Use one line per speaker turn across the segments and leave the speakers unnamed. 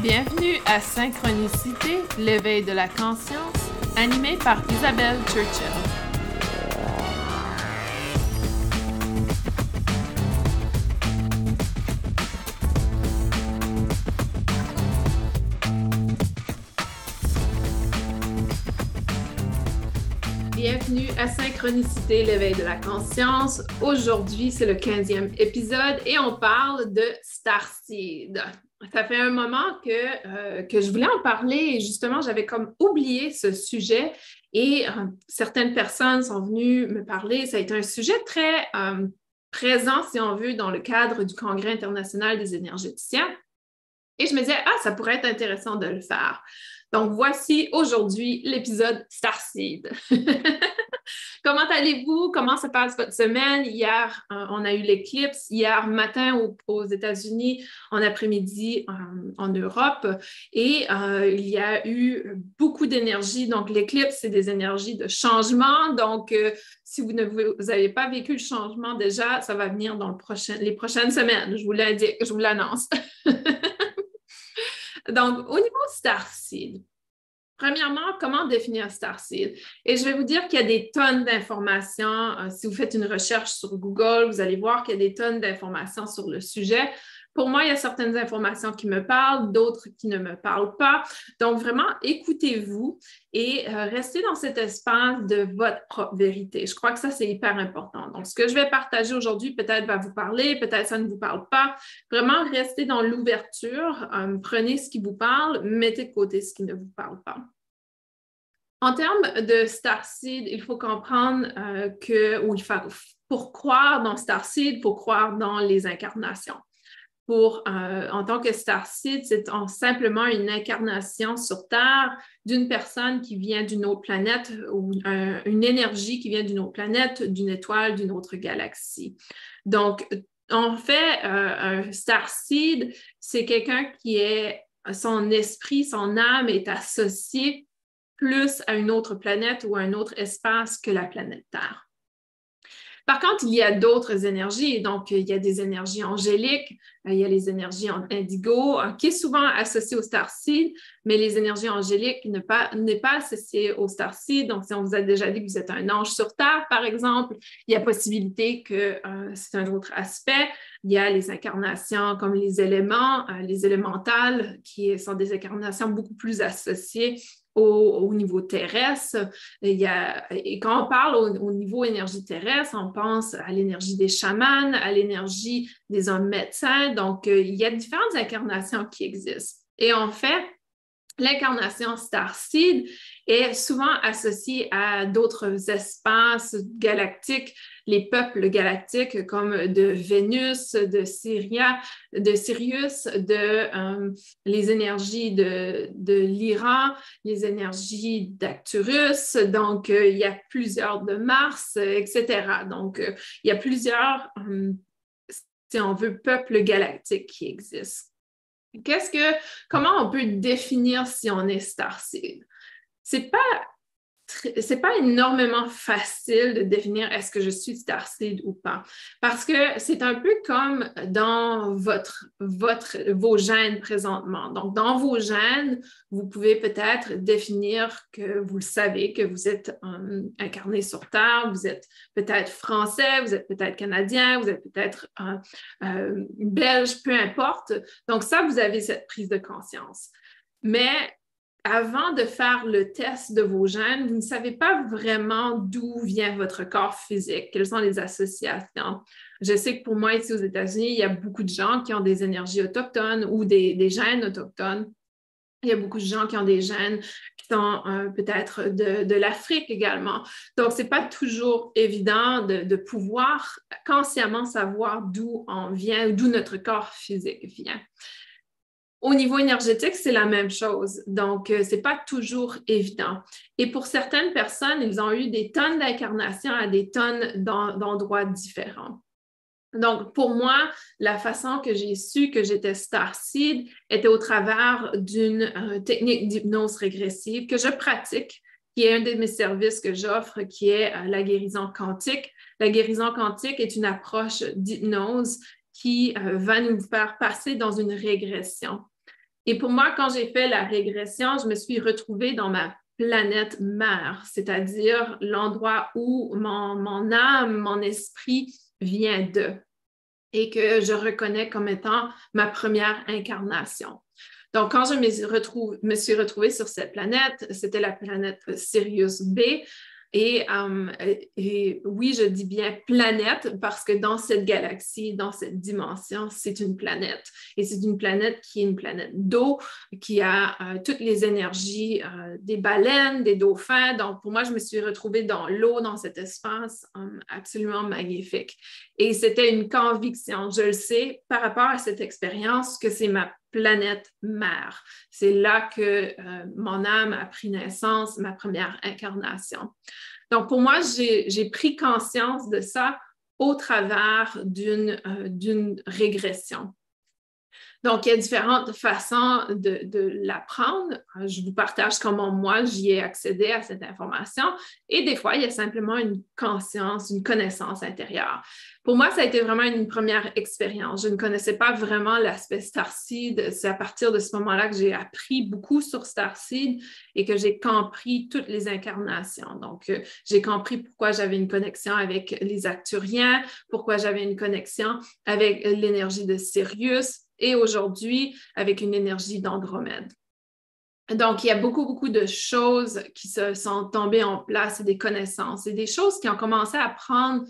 Bienvenue à Synchronicité, l'éveil de la conscience, animé par Isabelle Churchill. Bienvenue à Synchronicité, l'éveil de la conscience. Aujourd'hui, c'est le 15e épisode et on parle de Starseed. Ça fait un moment que, euh, que je voulais en parler et justement, j'avais comme oublié ce sujet et euh, certaines personnes sont venues me parler. Ça a été un sujet très euh, présent, si on veut, dans le cadre du Congrès international des énergéticiens. Et je me disais, ah, ça pourrait être intéressant de le faire. Donc, voici aujourd'hui l'épisode Starseed. Comment allez-vous? Comment se passe votre semaine? Hier, euh, on a eu l'éclipse. Hier matin aux, États-Unis, en après-midi euh, en Europe. Et euh, il y a eu beaucoup d'énergie. Donc, l'éclipse, c'est des énergies de changement. Donc, si vous n'avez pas vécu le changement déjà, ça va venir dans les prochaines semaines. Je vous l'indique, je vous l'annonce. Donc, au niveau Starseed, Premièrement, comment définir Starseed? Et je vais vous dire qu'il y a des tonnes d'informations. Euh, si vous faites une recherche sur Google, vous allez voir qu'il y a des tonnes d'informations sur le sujet. Pour moi, il y a certaines informations qui me parlent, d'autres qui ne me parlent pas. Donc, vraiment, écoutez-vous et euh, restez dans cet espace de votre propre vérité. Je crois que ça, c'est hyper important. Donc, ce que je vais partager aujourd'hui, peut-être va vous parler, peut-être ça ne vous parle pas. Vraiment, restez dans l'ouverture. Euh, prenez ce qui vous parle, mettez de côté ce qui ne vous parle pas. En termes de Starseed, il faut comprendre euh, que, ou il faut, pour croire dans Starseed, il faut croire dans les incarnations pour, euh, en tant que starseed, c'est simplement une incarnation sur Terre d'une personne qui vient d'une autre planète ou une énergie qui vient d'une autre planète, d'une étoile, d'une autre galaxie. Donc, en fait, euh, un starseed, c'est quelqu'un qui est, son esprit, son âme est associé plus à une autre planète ou à un autre espace que la planète Terre. Par contre, il y a d'autres énergies. Donc, il y a des énergies angéliques, euh, il y a les énergies indigo, euh, qui est souvent associées au starseed, mais les énergies angéliques n'est pas, pas associées au starseed. Donc, si on vous a déjà dit que vous êtes un ange sur Terre, par exemple, il y a possibilité que euh, c'est un autre aspect. Il y a les incarnations comme les éléments, les élémentales, qui sont des incarnations beaucoup plus associées au, niveau terrestre. Il y a, et quand on parle au, niveau énergie terrestre, on pense à l'énergie des chamans, à l'énergie des hommes médecins. Donc, euh, il y a différentes incarnations qui existent. Et en fait, l'incarnation Starseed est souvent associée à d'autres espaces galactiques les peuples galactiques comme de Vénus, de Syria, de Sirius, de euh, les énergies de, de l'Iran, les énergies d'Acturus. Donc, euh, il y a plusieurs de Mars, etc. Donc, euh, il y a plusieurs, si on veut, peuples galactiques qui existent. Qu'est-ce que, comment on peut définir si on est starseed? C'est pas c'est pas énormément facile de définir est-ce que je suis starseed ou pas. Parce que c'est un peu comme dans votre, votre, vos gènes présentement. Donc, dans vos gènes, vous pouvez peut-être définir que vous le savez, que vous êtes euh, incarné sur Terre, vous êtes peut-être français, vous êtes peut-être canadien, vous êtes peut-être euh, euh, belge, peu importe. Donc, ça, vous avez cette prise de conscience. Mais avant de faire le test de vos gènes, vous ne savez pas vraiment d'où vient votre corps physique, quelles sont les associations. Je sais que pour moi, ici aux États-Unis, il y a beaucoup de gens qui ont des énergies autochtones ou des, gènes autochtones. Il y a beaucoup de gens qui ont des gènes qui sont euh, peut-être de, l'Afrique également. Donc, ce n'est pas toujours évident de, de, pouvoir consciemment savoir d'où on vient, d'où notre corps physique vient. Au niveau énergétique, c'est la même chose. Donc, euh, ce n'est pas toujours évident. Et pour certaines personnes, ils ont eu des tonnes d'incarnations à des tonnes d'endroits différents. Donc, pour moi, la façon que j'ai su que j'étais starseed était au travers d'une euh, technique d'hypnose régressive que je pratique, qui est un de mes services que j'offre, qui est euh, la guérison quantique. La guérison quantique est une approche d'hypnose qui va nous faire passer dans une régression. Et pour moi, quand j'ai fait la régression, je me suis retrouvée dans ma planète mère, c'est-à-dire l'endroit où mon, âme, mon esprit vient de et que je reconnais comme étant ma première incarnation. Donc, quand je me suis retrouvée sur cette planète, c'était la planète Sirius B, euh, et, oui, je dis bien planète parce que dans cette galaxie, dans cette dimension, c'est une planète. Et c'est une planète qui est une planète d'eau, qui a euh, toutes les énergies euh, des baleines, des dauphins. Donc, pour moi, je me suis retrouvée dans l'eau, dans cet espace absolument magnifique. Et c'était une conviction, je le sais, par rapport à cette expérience, que c'est ma planète mère. C'est là que euh, mon âme a pris naissance, ma première incarnation. Donc, pour moi, j'ai pris conscience de ça au travers d'une euh, régression. Donc, il y a différentes façons de, l'apprendre. Je vous partage comment moi, j'y ai accédé à cette information. Et des fois, il y a simplement une conscience, une connaissance intérieure. Pour moi, ça a été vraiment une première expérience. Je ne connaissais pas vraiment l'aspect Starseed. C'est à partir de ce moment-là que j'ai appris beaucoup sur Starseed et que j'ai compris toutes les incarnations. Donc, euh, j'ai compris pourquoi j'avais une connexion avec les Acturiens, pourquoi j'avais une connexion avec l'énergie de Sirius, et aujourd'hui avec une énergie d'Andromède. Donc, il y a beaucoup, beaucoup de choses qui se sont tombées en place et des connaissances et des choses qui ont commencé à prendre,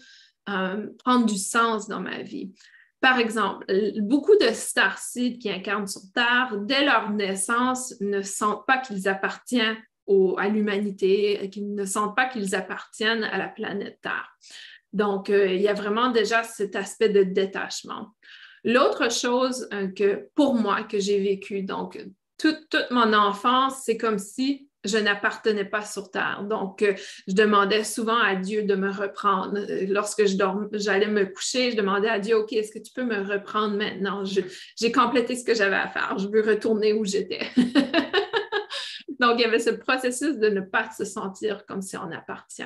euh, du sens dans ma vie. Par exemple, beaucoup de starseeds qui incarnent sur Terre, dès leur naissance, ne sentent pas qu'ils appartiennent à l'humanité, qu'ils ne sentent pas qu'ils appartiennent à la planète Terre. Donc, euh, il y a vraiment déjà cet aspect de détachement. L'autre chose euh, que pour moi que j'ai vécu, donc toute, mon enfance, c'est comme si je n'appartenais pas sur Terre. Donc, euh, je demandais souvent à Dieu de me reprendre. Euh, lorsque j'allais me coucher, je demandais à Dieu, OK, est-ce que tu peux me reprendre maintenant? J'ai complété ce que j'avais à faire. Je veux retourner où j'étais. Donc, il y avait ce processus de ne pas se sentir comme si on appartient.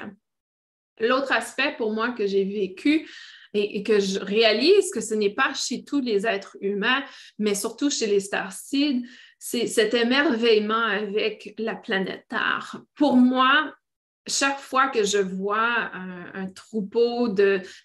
L'autre aspect pour moi que j'ai vécu, et, que je réalise que ce n'est pas chez tous les êtres humains, mais surtout chez les starseeds, c'est cet émerveillement avec la planète Terre. Pour moi, chaque fois que je vois un, troupeau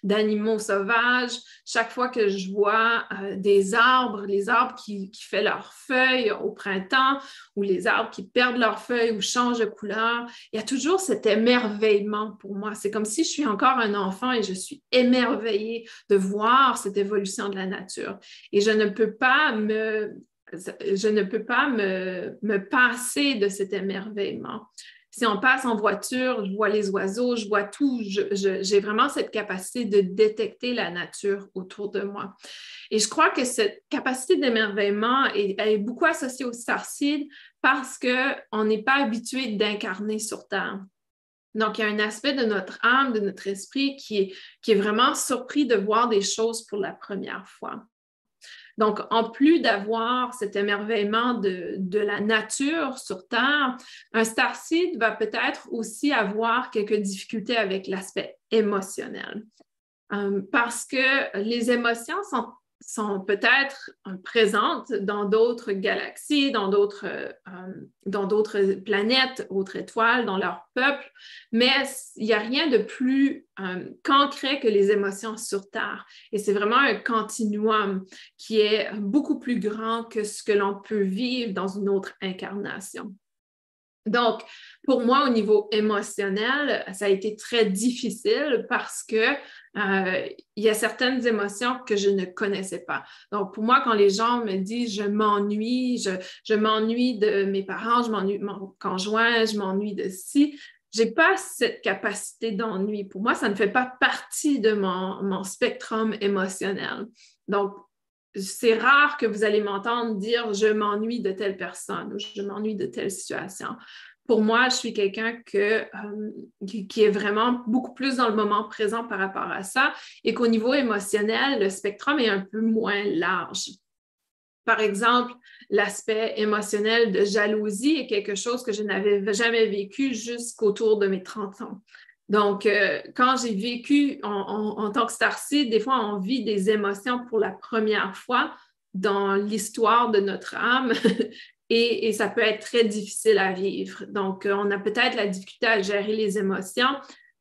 d'animaux sauvages, chaque fois que je vois euh, des arbres, les arbres qui, qui font leurs feuilles au printemps ou les arbres qui perdent leurs feuilles ou changent de couleur, il y a toujours cet émerveillement pour moi. C'est comme si je suis encore un enfant et je suis émerveillée de voir cette évolution de la nature. Et je ne peux pas me, je ne peux pas me, me passer de cet émerveillement si on passe en voiture, je vois les oiseaux, je vois tout. J'ai vraiment cette capacité de détecter la nature autour de moi. Et je crois que cette capacité d'émerveillement est, beaucoup associée au starseed parce qu'on n'est pas habitué d'incarner sur Terre. Donc, il y a un aspect de notre âme, de notre esprit qui est vraiment surpris de voir des choses pour la première fois. Donc, en plus d'avoir cet émerveillement de, la nature sur Terre, un starseed va peut-être aussi avoir quelques difficultés avec l'aspect émotionnel. Euh, parce que les émotions sont sont peut-être euh, présentes dans d'autres galaxies, dans d'autres, euh, planètes, autres étoiles, dans leur peuple, mais il n'y a rien de plus euh, concret que les émotions sur Terre. Et c'est vraiment un continuum qui est beaucoup plus grand que ce que l'on peut vivre dans une autre incarnation. Donc, pour moi, au niveau émotionnel, ça a été très difficile parce que euh, il y a certaines émotions que je ne connaissais pas. Donc, pour moi, quand les gens me disent je m'ennuie, je, m'ennuie de mes parents, je m'ennuie de mon conjoint, je m'ennuie de ci, je n'ai pas cette capacité d'ennui. Pour moi, ça ne fait pas partie de mon, mon spectrum émotionnel. Donc, c'est rare que vous allez m'entendre dire je m'ennuie de telle personne ou je m'ennuie de telle situation. Pour moi, je suis quelqu'un euh, qui, est vraiment beaucoup plus dans le moment présent par rapport à ça et qu'au niveau émotionnel, le spectrum est un peu moins large. Par exemple, l'aspect émotionnel de jalousie est quelque chose que je n'avais jamais vécu jusqu'autour de mes 30 ans. Donc, euh, quand j'ai vécu en, tant que starseed, des fois, on vit des émotions pour la première fois dans l'histoire de notre âme et, ça peut être très difficile à vivre. Donc, euh, on a peut-être la difficulté à gérer les émotions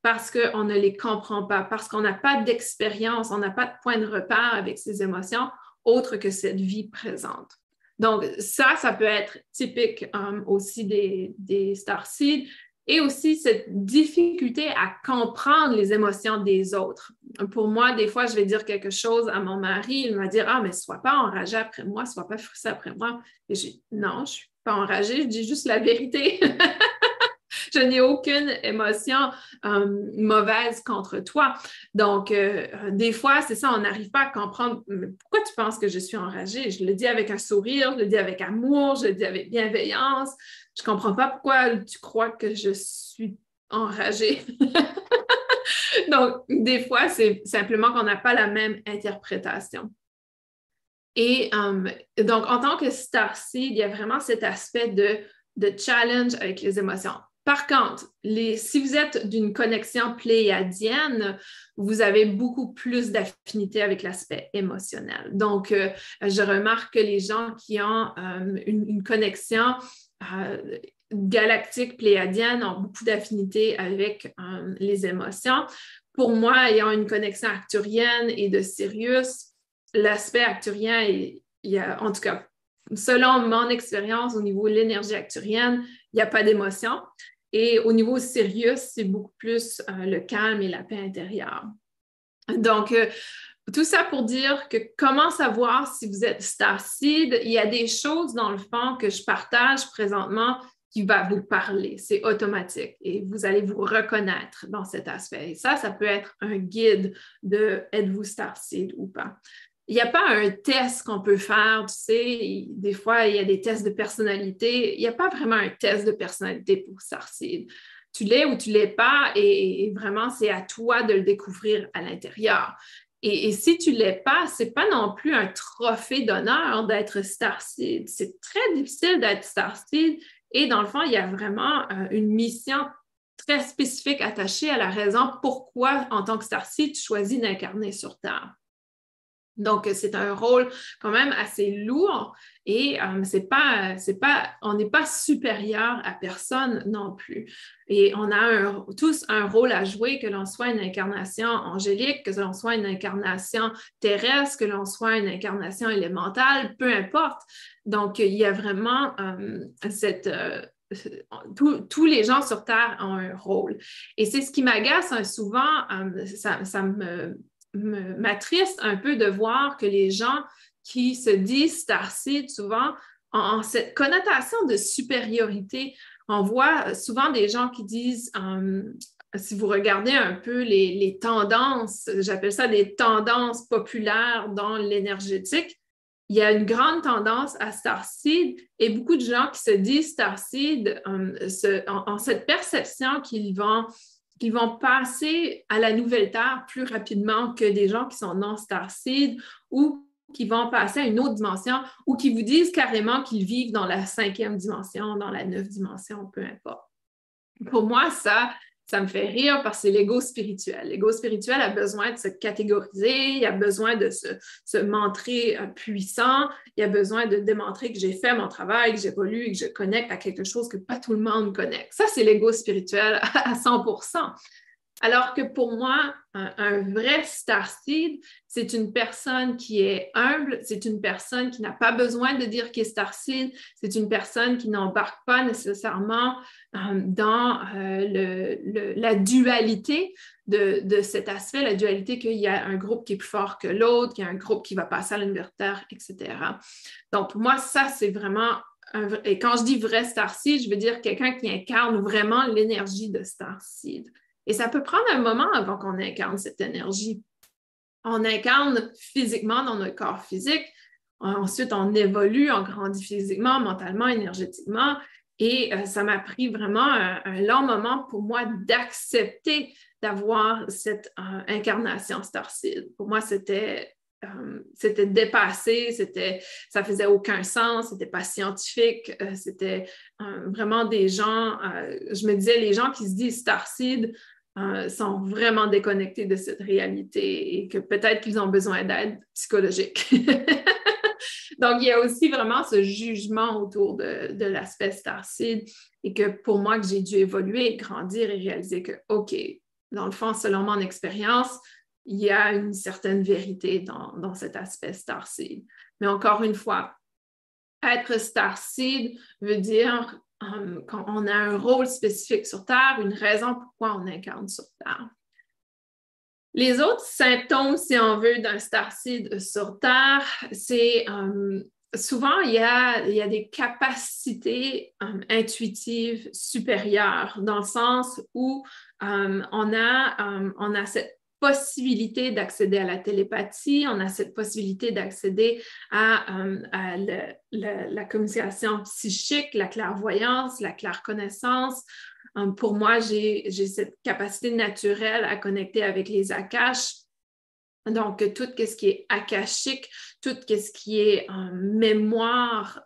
parce qu'on ne les comprend pas, parce qu'on n'a pas d'expérience, on n'a pas de point de repère avec ces émotions autre que cette vie présente. Donc, ça, ça peut être typique euh, aussi des, des et aussi cette difficulté à comprendre les émotions des autres. Pour moi, des fois, je vais dire quelque chose à mon mari, il va dire Ah, mais sois pas enragé après moi, sois pas frustré après moi. Et je dis Non, je suis pas enragée, je dis juste la vérité. je n'ai aucune émotion euh, mauvaise contre toi. Donc, euh, des fois, c'est ça, on n'arrive pas à comprendre pourquoi tu penses que je suis enragée? Je le dis avec un sourire, je le dis avec amour, je le dis avec bienveillance. Je comprends pas pourquoi tu crois que je suis enragée. Donc, des fois, c'est simplement qu'on n'a pas la même interprétation. Et euh, donc, en tant que starseed, il y a vraiment cet aspect de, de challenge avec les émotions. Par contre, si vous êtes d'une connexion pléiadienne, vous avez beaucoup plus d'affinité avec l'aspect émotionnel. Donc, euh, je remarque que les gens qui ont euh, une, connexion euh, galactique pléiadienne ont beaucoup d'affinité avec les émotions. Pour moi, ayant une connexion acturienne et de Sirius, l'aspect acturien, a, en tout cas, selon mon expérience au niveau de l'énergie acturienne, il n'y a pas d'émotion. Et au niveau sérieux, c'est beaucoup plus euh, le calme et la paix intérieure. Donc, euh, tout ça pour dire que comment savoir si vous êtes starseed, il y a des choses dans le fond que je partage présentement qui va vous parler. C'est automatique et vous allez vous reconnaître dans cet aspect. Et ça, ça peut être un guide de êtes-vous starseed ou pas il n'y a pas un test qu'on peut faire, tu sais, des fois, il y a des tests de personnalité. Il n'y a pas vraiment un test de personnalité pour Starseed. Tu l'es ou tu ne l'es pas, et, vraiment, c'est à toi de le découvrir à l'intérieur. Et, si tu ne l'es pas, ce n'est pas non plus un trophée d'honneur d'être Starseed. C'est très difficile d'être Starseed. Et dans le fond, il y a vraiment euh, une mission très spécifique attachée à la raison pourquoi, en tant que Starseed, tu choisis d'incarner sur Terre. Donc, c'est un rôle quand même assez lourd et euh, c'est pas, c'est pas, on n'est pas supérieur à personne non plus. Et on a tous un rôle à jouer, que l'on soit une incarnation angélique, que l'on soit une incarnation terrestre, que l'on soit une incarnation élémentale, peu importe. Donc, il y a vraiment euh, cette... Euh, tous les gens sur Terre ont un rôle. Et c'est ce qui m'agace hein, souvent, ça, ça me m'attriste un peu de voir que les gens qui se disent starseed souvent ont, cette connotation de supériorité. On voit souvent des gens qui disent, si vous regardez un peu les, tendances, j'appelle ça des tendances populaires dans l'énergétique, il y a une grande tendance à Starseed et beaucoup de gens qui se disent Starseed euh, ont cette perception qu'ils vont qui vont passer à la nouvelle Terre plus rapidement que des gens qui sont non starseed ou qui vont passer à une autre dimension ou qui vous disent carrément qu'ils vivent dans la cinquième dimension, dans la neuvième dimension, peu importe. Pour moi, ça, ça me fait rire parce que c'est l'ego spirituel. L'ego spirituel a besoin de se catégoriser, il a besoin de se, montrer euh, puissant, il a besoin de démontrer que j'ai fait mon travail, que j'évolue et que je connecte à quelque chose que pas tout le monde connecte. Ça, c'est l'ego spirituel à 100 alors que pour moi, un, vrai starseed, c'est une personne qui est humble, c'est une personne qui n'a pas besoin de dire qu'il est starseed, c'est une personne qui n'embarque pas nécessairement euh, dans euh, la dualité de, cet aspect, la dualité qu'il y a un groupe qui est plus fort que l'autre, qu'il y a un groupe qui va passer à l'universitaire, etc. Donc, pour moi, ça, c'est vraiment et quand je dis vrai starseed, je veux dire quelqu'un qui incarne vraiment l'énergie de starseed. Et ça peut prendre un moment avant qu'on incarne cette énergie. On incarne physiquement dans notre corps physique. Ensuite, on évolue, on grandit physiquement, mentalement, énergétiquement. Et euh, ça m'a pris vraiment un, long moment pour moi d'accepter d'avoir cette euh, incarnation starseed. Pour moi, c'était euh, c'était dépassé, c'était, ça faisait aucun sens, c'était pas scientifique, c'était vraiment des gens, je me disais, les gens qui se disent Starseed euh, sont vraiment déconnectés de cette réalité et que peut-être qu'ils ont besoin d'aide psychologique. Donc, il y a aussi vraiment ce jugement autour de, de l'aspect starseed et que pour moi, que j'ai dû évoluer, grandir et réaliser que, OK, dans le fond, selon mon expérience, il y a une certaine vérité dans, dans cet aspect starseed. Mais encore une fois, être starseed veut dire um, quand on a un rôle spécifique sur Terre, une raison pourquoi on incarne sur Terre. Les autres symptômes, si on veut, d'un starseed sur Terre, c'est um, souvent il y, a, il y, a, des capacités um, intuitives supérieures, dans le sens où on, a, on a cette possibilité d'accéder à la télépathie, on a cette possibilité d'accéder à, euh, la communication psychique, la clairvoyance, la claire-connaissance. Euh, pour moi, j'ai cette capacité naturelle à connecter avec les akashs. Donc, tout ce qui est akashique, tout ce qui est euh, mémoire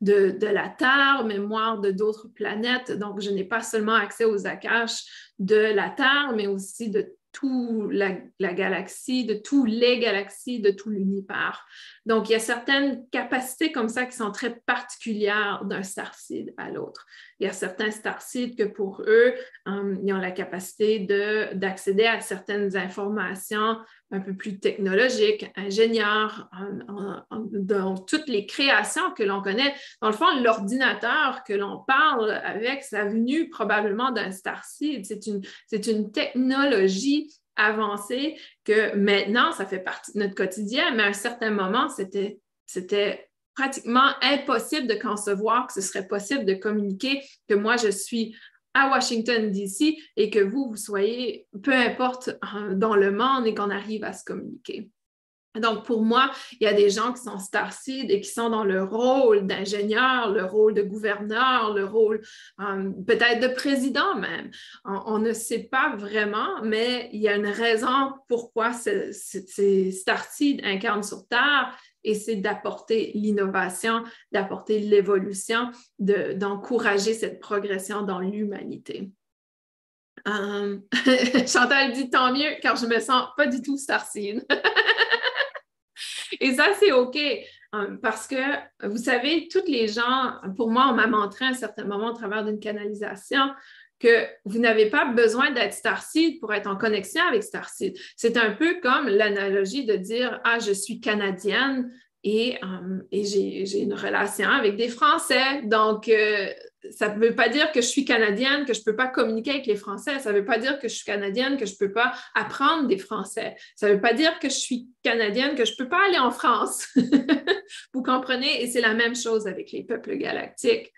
de, de, la Terre, mémoire de d'autres planètes. Donc, je n'ai pas seulement accès aux akashs de la Terre, mais aussi de toute la, galaxie, de tous les galaxies, de tout l'univers. Donc, il y a certaines capacités comme ça qui sont très particulières d'un starseed à l'autre. Il y a certains starseeds que pour eux, um, ils ont la capacité d'accéder à certaines informations un peu plus technologiques, ingénieurs, dans toutes les créations que l'on connaît. Dans le fond, l'ordinateur que l'on parle avec, ça venu probablement d'un starseed. C'est une, une technologie avancée que maintenant, ça fait partie de notre quotidien, mais à un certain moment, c'était pratiquement impossible de concevoir que ce serait possible de communiquer que moi, je suis à Washington, D.C. et que vous, vous soyez, peu importe, euh, dans le monde et qu'on arrive à se communiquer. Donc, pour moi, il y a des gens qui sont starseed et qui sont dans le rôle d'ingénieur, le rôle de gouverneur, le rôle euh, peut-être de président même. On, ne sait pas vraiment, mais il y a une raison pourquoi ces, starseed incarnent sur Terre et c'est d'apporter l'innovation, d'apporter l'évolution, d'encourager cette progression dans l'humanité. Euh, Chantal dit tant mieux car je me sens pas du tout starseed. Et ça, c'est OK. Euh, parce que, vous savez, toutes les gens, pour moi, on m'a montré à un certain moment au travers d'une canalisation que vous n'avez pas besoin d'être Starseed pour être en connexion avec Starseed. C'est un peu comme l'analogie de dire Ah, je suis canadienne et, euh, j'ai une relation avec des Français. Donc, euh, ça ne veut pas dire que je suis canadienne, que je ne peux pas communiquer avec les Français. Ça ne veut pas dire que je suis canadienne, que je ne peux pas apprendre des Français. Ça ne veut pas dire que je suis canadienne, que je ne peux pas aller en France. Vous comprenez? Et c'est la même chose avec les peuples galactiques.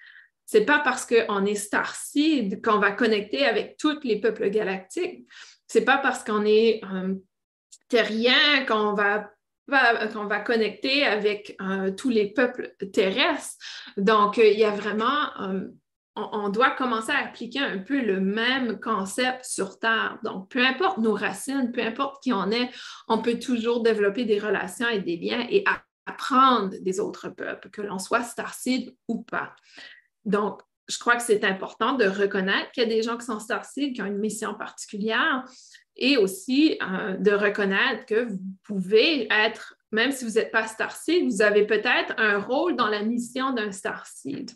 Ce n'est pas parce qu'on est Starseed qu'on va connecter avec tous les peuples galactiques. Ce n'est pas parce qu'on est euh, terrien qu'on va va connecter avec euh, tous les peuples terrestres. Donc, euh, il y a vraiment, on, doit commencer à appliquer un peu le même concept sur Terre. Donc, peu importe nos racines, peu importe qui on est, on peut toujours développer des relations et des liens et apprendre des autres peuples, que l'on soit starseed ou pas. Donc, je crois que c'est important de reconnaître qu'il y a des gens qui sont starseed, qui ont une mission particulière, et aussi euh, de reconnaître que vous pouvez être, même si vous n'êtes pas Starseed, vous avez peut-être un rôle dans la mission d'un Starseed.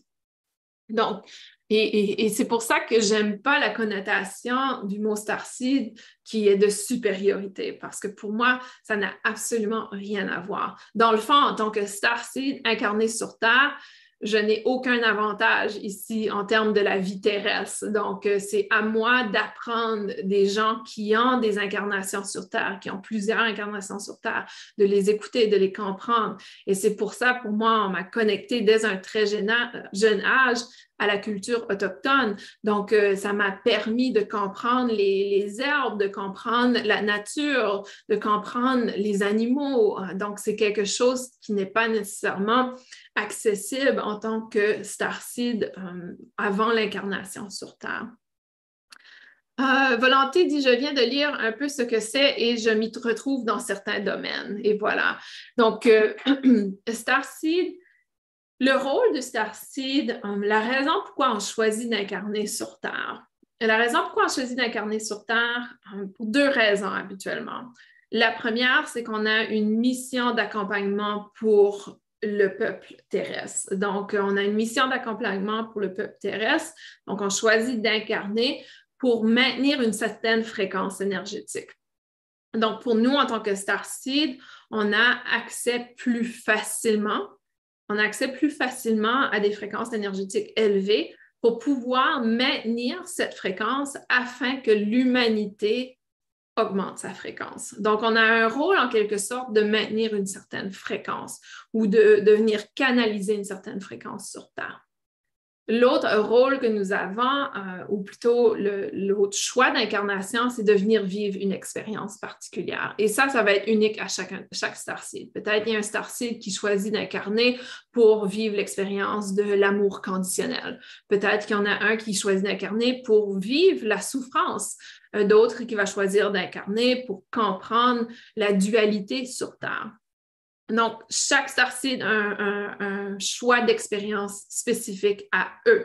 Donc, et, c'est pour ça que j'aime pas la connotation du mot Starseed qui est de supériorité, parce que pour moi, ça n'a absolument rien à voir. Dans le fond, en tant que Starseed incarné sur Terre, je n'ai aucun avantage ici en termes de la vie terrestre. Donc, euh, c'est à moi d'apprendre des gens qui ont des incarnations sur Terre, qui ont plusieurs incarnations sur Terre, de les écouter, de les comprendre. Et c'est pour ça, pour moi, on m'a connecté dès un très jeune âge à la culture autochtone. Donc, euh, ça m'a permis de comprendre les, herbes, de comprendre la nature, de comprendre les animaux. Donc, c'est quelque chose qui n'est pas nécessairement accessible en tant que starseed euh, avant l'incarnation sur Terre. Euh, Volonté dit, je viens de lire un peu ce que c'est et je m'y retrouve dans certains domaines. Et voilà. Donc, Starseed, le rôle de Starseed, euh, la raison pourquoi on choisit d'incarner sur Terre. La raison pourquoi on choisit d'incarner sur Terre, euh, pour deux raisons habituellement. La première, c'est qu'on a une mission d'accompagnement pour le peuple terrestre. Donc, on a une mission d'accompagnement pour le peuple terrestre. Donc, on choisit d'incarner pour maintenir une certaine fréquence énergétique. Donc, pour nous, en tant que Starseed, on a accès plus facilement, on a accès plus facilement à des fréquences énergétiques élevées pour pouvoir maintenir cette fréquence afin que l'humanité augmente sa fréquence. Donc, on a un rôle en quelque sorte de maintenir une certaine fréquence ou de, de venir canaliser une certaine fréquence sur Terre. L'autre rôle que nous avons, euh, ou plutôt l'autre choix d'incarnation, c'est de venir vivre une expérience particulière. Et ça, ça va être unique à chaque, chaque starseed. Peut-être il y a un starseed qui choisit d'incarner pour vivre l'expérience de l'amour conditionnel. Peut-être qu'il y en a un qui choisit d'incarner pour vivre la souffrance. D'autres qui va choisir d'incarner pour comprendre la dualité sur Terre. Donc, chaque starseed a un, choix d'expérience spécifique à eux.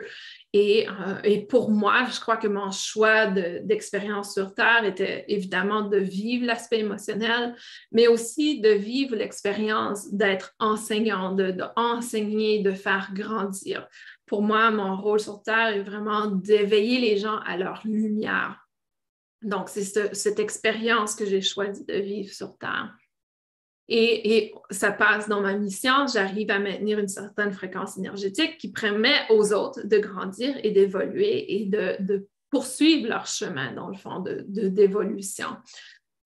Euh, et, pour moi, je crois que mon choix d'expérience sur Terre était évidemment de vivre l'aspect émotionnel, mais aussi de vivre l'expérience d'être enseignant, d'enseigner, de, de faire grandir. Pour moi, mon rôle sur Terre est vraiment d'éveiller les gens à leur lumière. Donc, c'est cette expérience que j'ai choisi de vivre sur Terre. Et, ça passe dans ma mission, j'arrive à maintenir une certaine fréquence énergétique qui permet aux autres de grandir et d'évoluer et de, poursuivre leur chemin, dans le fond, d'évolution.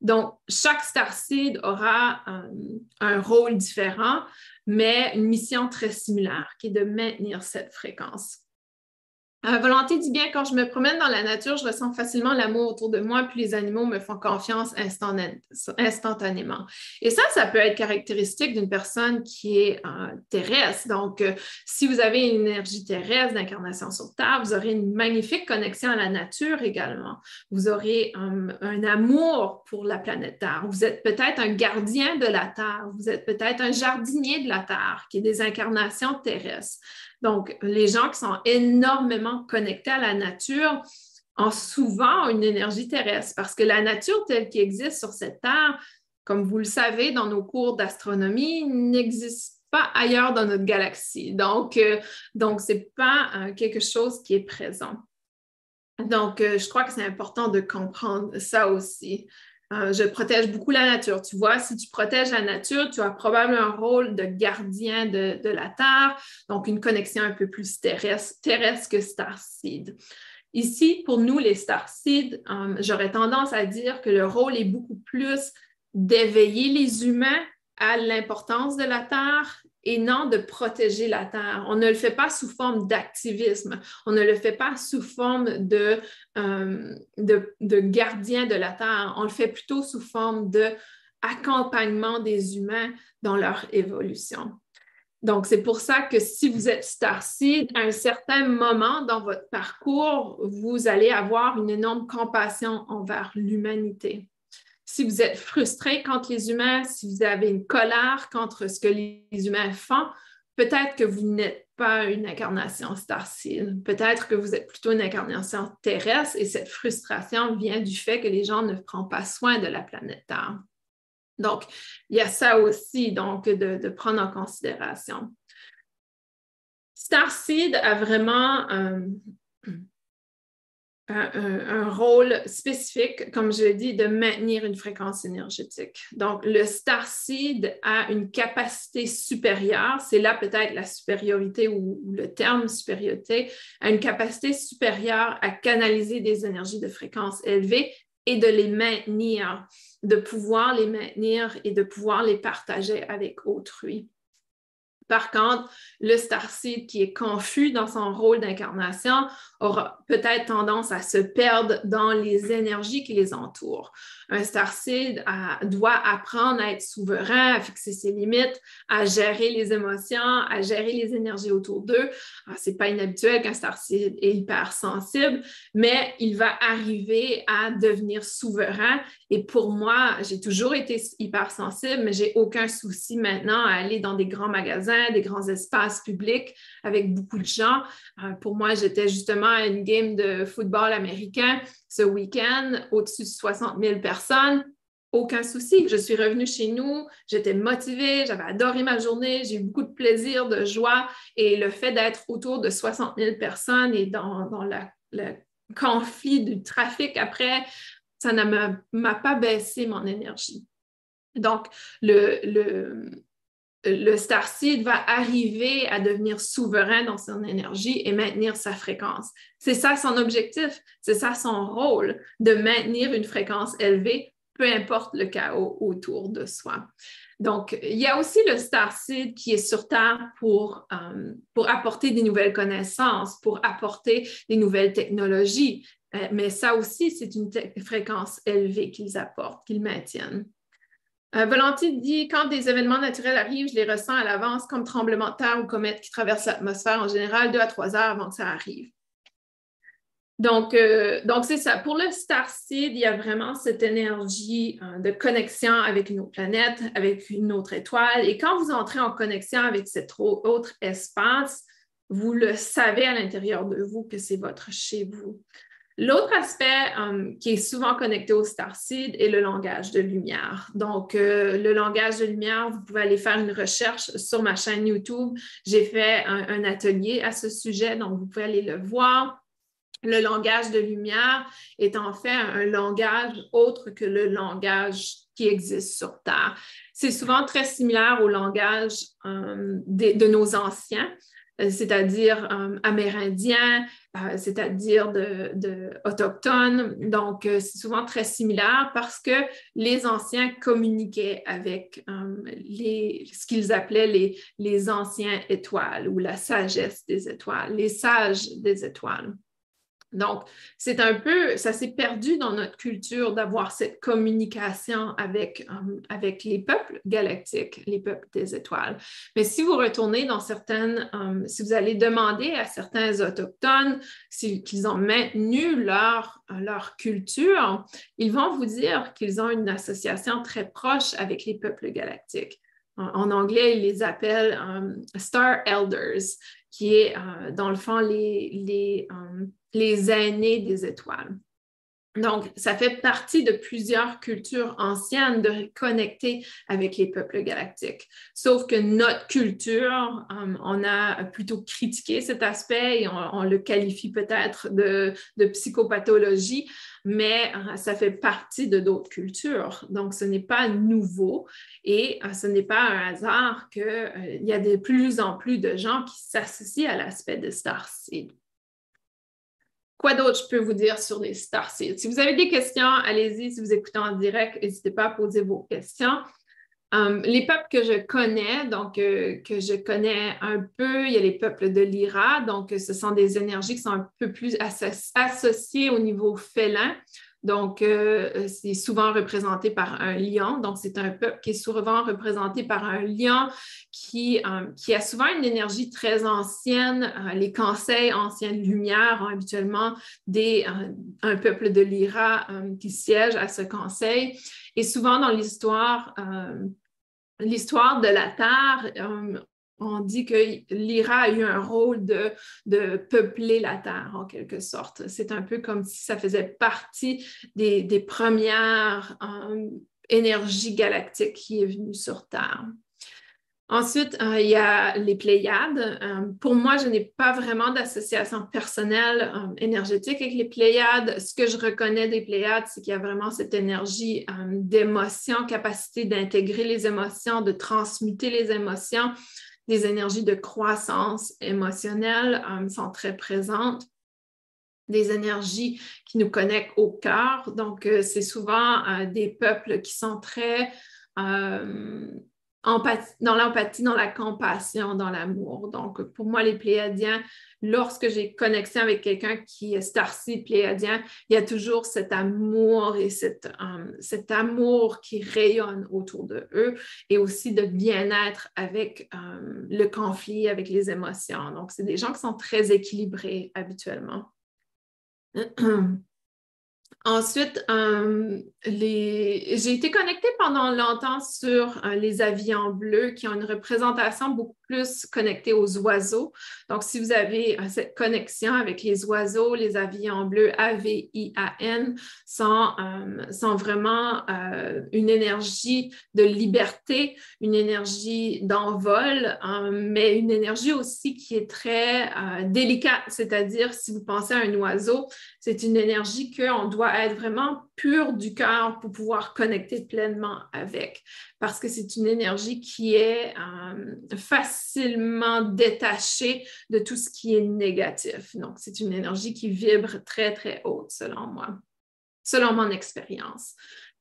Donc, chaque starseed aura un, rôle différent, mais une mission très similaire qui est de maintenir cette fréquence. Euh, volonté dit bien, quand je me promène dans la nature, je ressens facilement l'amour autour de moi, puis les animaux me font confiance instantanément. Et ça, ça peut être caractéristique d'une personne qui est euh, terrestre. Donc, euh, si vous avez une énergie terrestre d'incarnation sur Terre, vous aurez une magnifique connexion à la nature également. Vous aurez un amour pour la planète Terre. Vous êtes peut-être un gardien de la Terre. Vous êtes peut-être un jardinier de la Terre, qui est des incarnations terrestres. Donc, les gens qui sont énormément connectés à la nature ont souvent une énergie terrestre parce que la nature telle qu'elle existe sur cette Terre, comme vous le savez dans nos cours d'astronomie, n'existe pas ailleurs dans notre galaxie. Donc, euh, donc ce n'est pas euh, quelque chose qui est présent. Donc, euh, je crois que c'est important de comprendre ça aussi. Euh, je protège beaucoup la nature. Tu vois, si tu protèges la nature, tu as probablement un rôle de gardien de, la Terre, donc une connexion un peu plus terrestre, que Starseed. Ici, pour nous, les Starseed, euh, j'aurais tendance à dire que le rôle est beaucoup plus d'éveiller les humains à l'importance de la Terre et non de protéger la Terre. On ne le fait pas sous forme d'activisme, on ne le fait pas sous forme de, euh, de, gardien de la Terre, on le fait plutôt sous forme d'accompagnement des humains dans leur évolution. Donc, c'est pour ça que si vous êtes Starseed, à un certain moment dans votre parcours, vous allez avoir une énorme compassion envers l'humanité si vous êtes frustré contre les humains, si vous avez une colère contre ce que les humains font, peut-être que vous n'êtes pas une incarnation starseed. Peut-être que vous êtes plutôt une incarnation terrestre et cette frustration vient du fait que les gens ne prennent pas soin de la planète Terre. Donc, il y a ça aussi donc, de, prendre en considération. Starseed a vraiment euh, un, rôle spécifique, comme je l'ai dit, de maintenir une fréquence énergétique. Donc, le star seed a une capacité supérieure, c'est là peut-être la supériorité ou, le terme supériorité, a une capacité supérieure à canaliser des énergies de fréquence élevée et de les maintenir, de pouvoir les maintenir et de pouvoir les partager avec autrui. Par contre, le starseed qui est confus dans son rôle d'incarnation aura peut-être tendance à se perdre dans les énergies qui les entourent. Un starseed doit apprendre à être souverain, à fixer ses limites, à gérer les émotions, à gérer les énergies autour d'eux. Ce n'est pas inhabituel qu'un starseed est hypersensible, mais il va arriver à devenir souverain. Et pour moi, j'ai toujours été hypersensible, mais j'ai aucun souci maintenant à aller dans des grands magasins, des grands espaces publics avec beaucoup de gens. Euh, pour moi, j'étais justement à une game de football américain ce week-end, au-dessus de 60 000 personnes. aucun souci. Je suis revenue chez nous, j'étais motivée, j'avais adoré ma journée, j'ai eu beaucoup de plaisir, de joie. Et le fait d'être autour de 60 000 personnes et dans, le conflit du trafic après, ça ne m'a pas baissé mon énergie. Donc, le, le, le Starseed va arriver à devenir souverain dans son énergie et maintenir sa fréquence. C'est ça son objectif, c'est ça son rôle, de maintenir une fréquence élevée, peu importe le chaos autour de soi. Donc, il y a aussi le Starseed qui est sur Terre pour, euh, pour apporter des nouvelles connaissances, pour apporter des nouvelles technologies. Euh, mais ça aussi, c'est une fréquence élevée qu'ils apportent, qu'ils maintiennent. Euh, dit quand des événements naturels arrivent, je les ressens à l'avance comme tremblement de terre ou comète qui traversent l'atmosphère en général deux à trois heures avant que ça arrive. Donc, euh, c'est ça. Pour le Starseed, il y a vraiment cette énergie euh, de connexion avec une autre planète, avec une autre étoile. Et quand vous entrez en connexion avec cet autre espace, vous le savez à l'intérieur de vous que c'est votre chez vous. L'autre aspect um, qui est souvent connecté au Starseed est le langage de lumière. Donc, euh, le langage de lumière, vous pouvez aller faire une recherche sur ma chaîne YouTube. J'ai fait un, atelier à ce sujet, donc vous pouvez aller le voir. Le langage de lumière est en fait un langage autre que le langage qui existe sur Terre. C'est souvent très similaire au langage um, de, nos anciens. Euh, c'est-à-dire euh, amérindiens, euh, c'est-à-dire de, autochtones. Donc, c'est souvent très similaire parce que les anciens communiquaient avec ce qu'ils appelaient les, les anciens étoiles ou la sagesse des étoiles, les sages des étoiles. Donc, c'est un peu, ça s'est perdu dans notre culture d'avoir cette communication avec, euh, les peuples galactiques, les peuples des étoiles. Mais si vous retournez dans certaines, euh, si vous allez demander à certains autochtones qu'ils ont maintenu leur culture, ils vont vous dire qu'ils ont une association très proche avec les peuples galactiques. En, anglais, ils les appellent euh, Star Elders, qui est dans le fond les, les les aînés des étoiles. Donc, ça fait partie de plusieurs cultures anciennes de connecter avec les peuples galactiques. Sauf que notre culture, euh, on a plutôt critiqué cet aspect et on, le qualifie peut-être de, psychopathologie, mais euh, ça fait partie de d'autres cultures. Donc, ce n'est pas nouveau et euh, ce n'est pas un hasard qu'il y a de plus en plus de gens qui s'associent à l'aspect de Starseed. Quoi d'autre je peux vous dire sur les starseeds? Si vous avez des questions, allez-y. Si vous écoutez en direct, n'hésitez pas à poser vos questions. Um, les peuples que je connais, donc euh, que je connais un peu, il y a les peuples de l'Ira, donc ce sont des énergies qui sont un peu plus associées au niveau félin. Donc, euh, c'est souvent représenté par un lion. Donc, c'est un peuple qui est souvent représenté par un lion qui, euh, qui a souvent une énergie très ancienne. Euh, les conseils anciennes lumières ont habituellement des, un peuple de l'Ira qui siège à ce conseil. Et souvent dans l'histoire, l'histoire de la Terre, on dit que l'IRA a eu un rôle de, de, peupler la Terre, en quelque sorte. C'est un peu comme si ça faisait partie des, premières euh, énergies galactiques qui est venue sur Terre. Ensuite, euh, il y a les Pléiades. Euh, pour moi, je n'ai pas vraiment d'association personnelle énergétique avec les Pléiades. Ce que je reconnais des Pléiades, c'est qu'il y a vraiment cette énergie d'émotion, capacité d'intégrer les émotions, de transmuter les émotions des énergies de croissance émotionnelle euh, sont très présentes des énergies qui nous connectent au cœur. Donc, euh, c'est souvent euh, des peuples qui sont très dans l'empathie, dans la compassion, dans l'amour. Donc, pour moi, les Pléiadiens, lorsque j'ai connexion avec quelqu'un qui est starseed pléiadien, il y a toujours cet amour et cet, euh, cet amour qui rayonne autour de eux et aussi de bien-être avec euh, le conflit, avec les émotions. Donc, c'est des gens qui sont très équilibrés habituellement. Ensuite, euh, j'ai été connectée pendant longtemps sur euh, les avis en bleu qui ont une représentation beaucoup plus connectée aux oiseaux. Donc, si vous avez euh, cette connexion avec les oiseaux, les avis en bleu A-V-I-A-N sont, sont vraiment une énergie de liberté, une énergie d'envol, mais une énergie aussi qui est très délicate. C'est-à-dire, si vous pensez à un oiseau, c'est une énergie qu'on doit être vraiment pur du cœur pour pouvoir connecter pleinement avec, parce que c'est une énergie qui est euh, facilement détachée de tout ce qui est négatif. Donc, c'est une énergie qui vibre très, très haute, selon moi, selon mon expérience.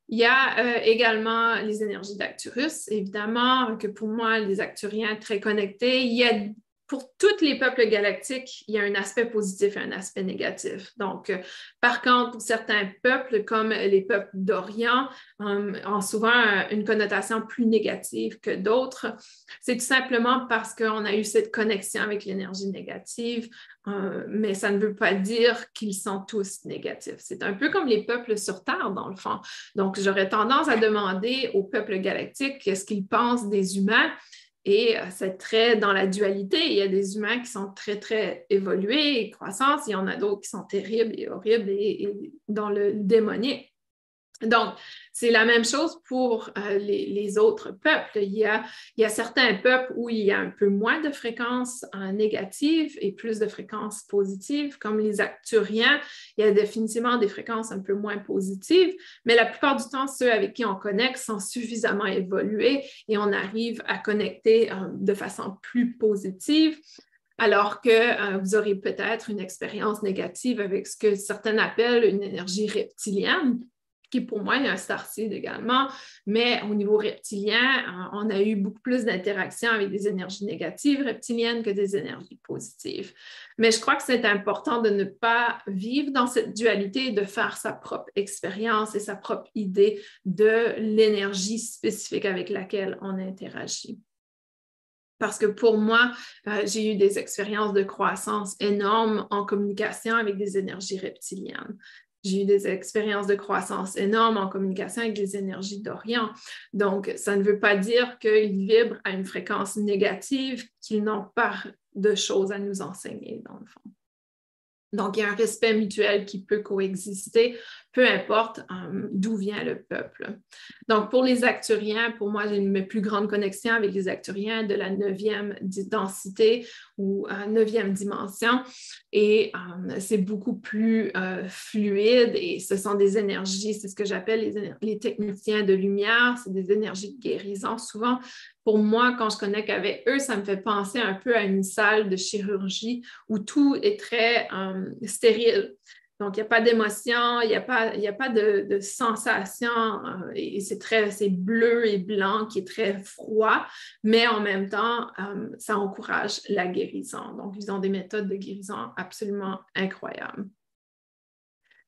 Il y a euh, également les énergies d'Acturus, évidemment, que pour moi, les Acturiens très connectés. Il y a pour tous les peuples galactiques, il y a un aspect positif et un aspect négatif. Donc, euh, par contre, pour certains peuples, comme les peuples d'Orient, euh, ont souvent euh, une connotation plus négative que d'autres. C'est tout simplement parce qu'on a eu cette connexion avec l'énergie négative, mais ça ne veut pas dire qu'ils sont tous négatifs. C'est un peu comme les peuples sur Terre, dans le fond. Donc, j'aurais tendance à demander aux peuples galactiques qu'est-ce qu'ils pensent des humains et euh, c'est très dans la dualité. Il y a des humains qui sont très, très évolués et croissance. Il y en a d'autres qui sont terribles et horribles et, dans le démonique. Donc, c'est la même chose pour euh, les, autres peuples. Il y, a, certains peuples où il y a un peu moins de fréquences euh, négatives et plus de fréquences positives, comme les Acturiens. Il y a définitivement des fréquences un peu moins positives, mais la plupart du temps, ceux avec qui on connecte sont suffisamment évolués et on arrive à connecter euh, de façon plus positive alors que vous aurez peut-être une expérience négative avec ce que certains appellent une énergie reptilienne, qui pour moi est un starseed également, mais au niveau reptilien, euh, on a eu beaucoup plus d'interactions avec des énergies négatives reptiliennes que des énergies positives. Mais je crois que c'est important de ne pas vivre dans cette dualité et de faire sa propre expérience et sa propre idée de l'énergie spécifique avec laquelle on interagit. Parce que pour moi, euh, j'ai eu des expériences de croissance énormes en communication avec des énergies reptiliennes. J'ai eu des expériences de croissance énormes en communication avec les énergies d'Orient. Donc, ça ne veut pas dire qu'ils vibrent à une fréquence négative, qu'ils n'ont pas de choses à nous enseigner, dans le fond. Donc, il y a un respect mutuel qui peut coexister, peu importe euh, d'où vient le peuple. Donc, pour les Acturiens, pour moi, j'ai une plus grande connexion avec les Acturiens de la neuvième densité ou euh, neuvième dimension. Et euh, c'est beaucoup plus fluide et ce sont des énergies, c'est ce que j'appelle les, techniciens de lumière, c'est des énergies de guérison souvent pour moi, quand je connecte avec eux, ça me fait penser un peu à une salle de chirurgie où tout est très stérile. Donc, il n'y a pas d'émotion, il n'y a pas, de, sensation, euh, et c'est très, bleu et blanc qui est très froid, mais en même temps, euh, ça encourage la guérison. Donc, ils ont des méthodes de guérison absolument incroyables.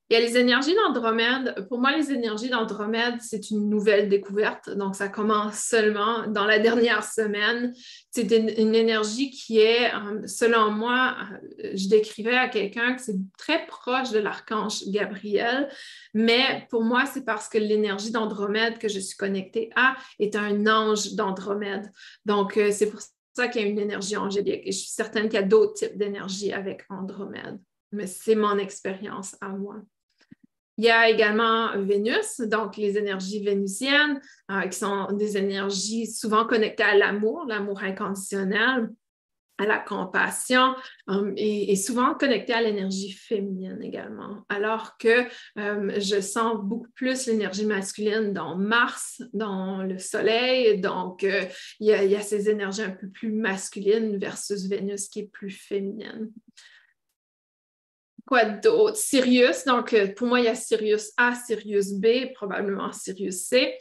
Il y a les énergies d'Andromède. Pour moi, les énergies d'Andromède, c'est une nouvelle découverte. Donc, ça commence seulement dans la dernière semaine. C'est une, énergie qui est, euh, selon moi, euh, je décrivais à quelqu'un que c'est très proche de l'archange Gabriel. Mais pour moi, c'est parce que l'énergie d'Andromède que je suis connectée à est un ange d'Andromède. Donc, euh, c'est pour ça qu'il y a une énergie angélique. Et je suis certaine qu'il y a d'autres types d'énergie avec Andromède. Mais c'est mon expérience à moi. Il y a également Vénus, donc les énergies vénusiennes, euh, qui sont des énergies souvent connectées à l'amour, l'amour inconditionnel, à la compassion euh, et, souvent connectées à l'énergie féminine également. Alors que euh, je sens beaucoup plus l'énergie masculine dans Mars, dans le Soleil. Donc, il y, a, il y a ces énergies un peu plus masculines versus Vénus qui est plus féminine. Quoi d'autre? Sirius, donc euh, pour moi, il y a Sirius A, Sirius B, probablement Sirius C.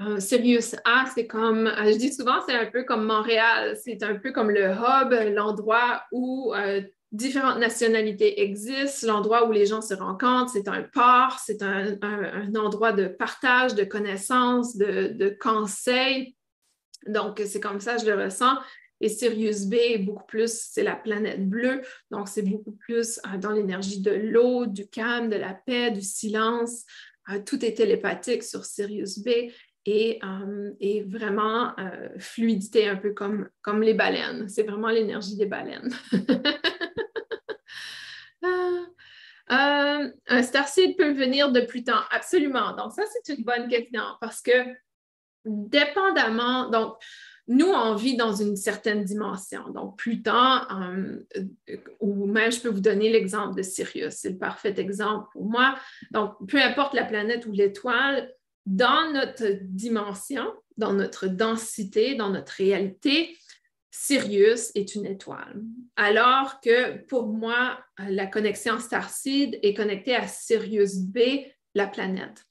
Euh, Sirius A, c'est comme, euh, je dis souvent, c'est un peu comme Montréal, c'est un peu comme le hub, l'endroit où différentes nationalités existent, l'endroit où les gens se rencontrent, c'est un port, c'est un, endroit de partage, de connaissances, de, de conseils. Donc, c'est comme ça, je le ressens. Et Sirius B est beaucoup plus, c'est la planète bleue, donc c'est beaucoup plus euh, dans l'énergie de l'eau, du calme, de la paix, du silence. Euh, tout est télépathique sur Sirius B et, et vraiment fluidité, un peu comme, comme les baleines. C'est vraiment l'énergie des baleines. Euh, un starseed peut venir de Pluton, absolument. Donc, ça, c'est une bonne question parce que dépendamment, donc, nous, on vit dans une certaine dimension. Donc, Pluton, euh, ou même je peux vous donner l'exemple de Sirius, c'est le parfait exemple pour moi. Donc, peu importe la planète ou l'étoile, dans notre dimension, dans notre densité, dans notre réalité, Sirius est une étoile. Alors que pour moi, la connexion Starseed est connectée à Sirius B, la planète.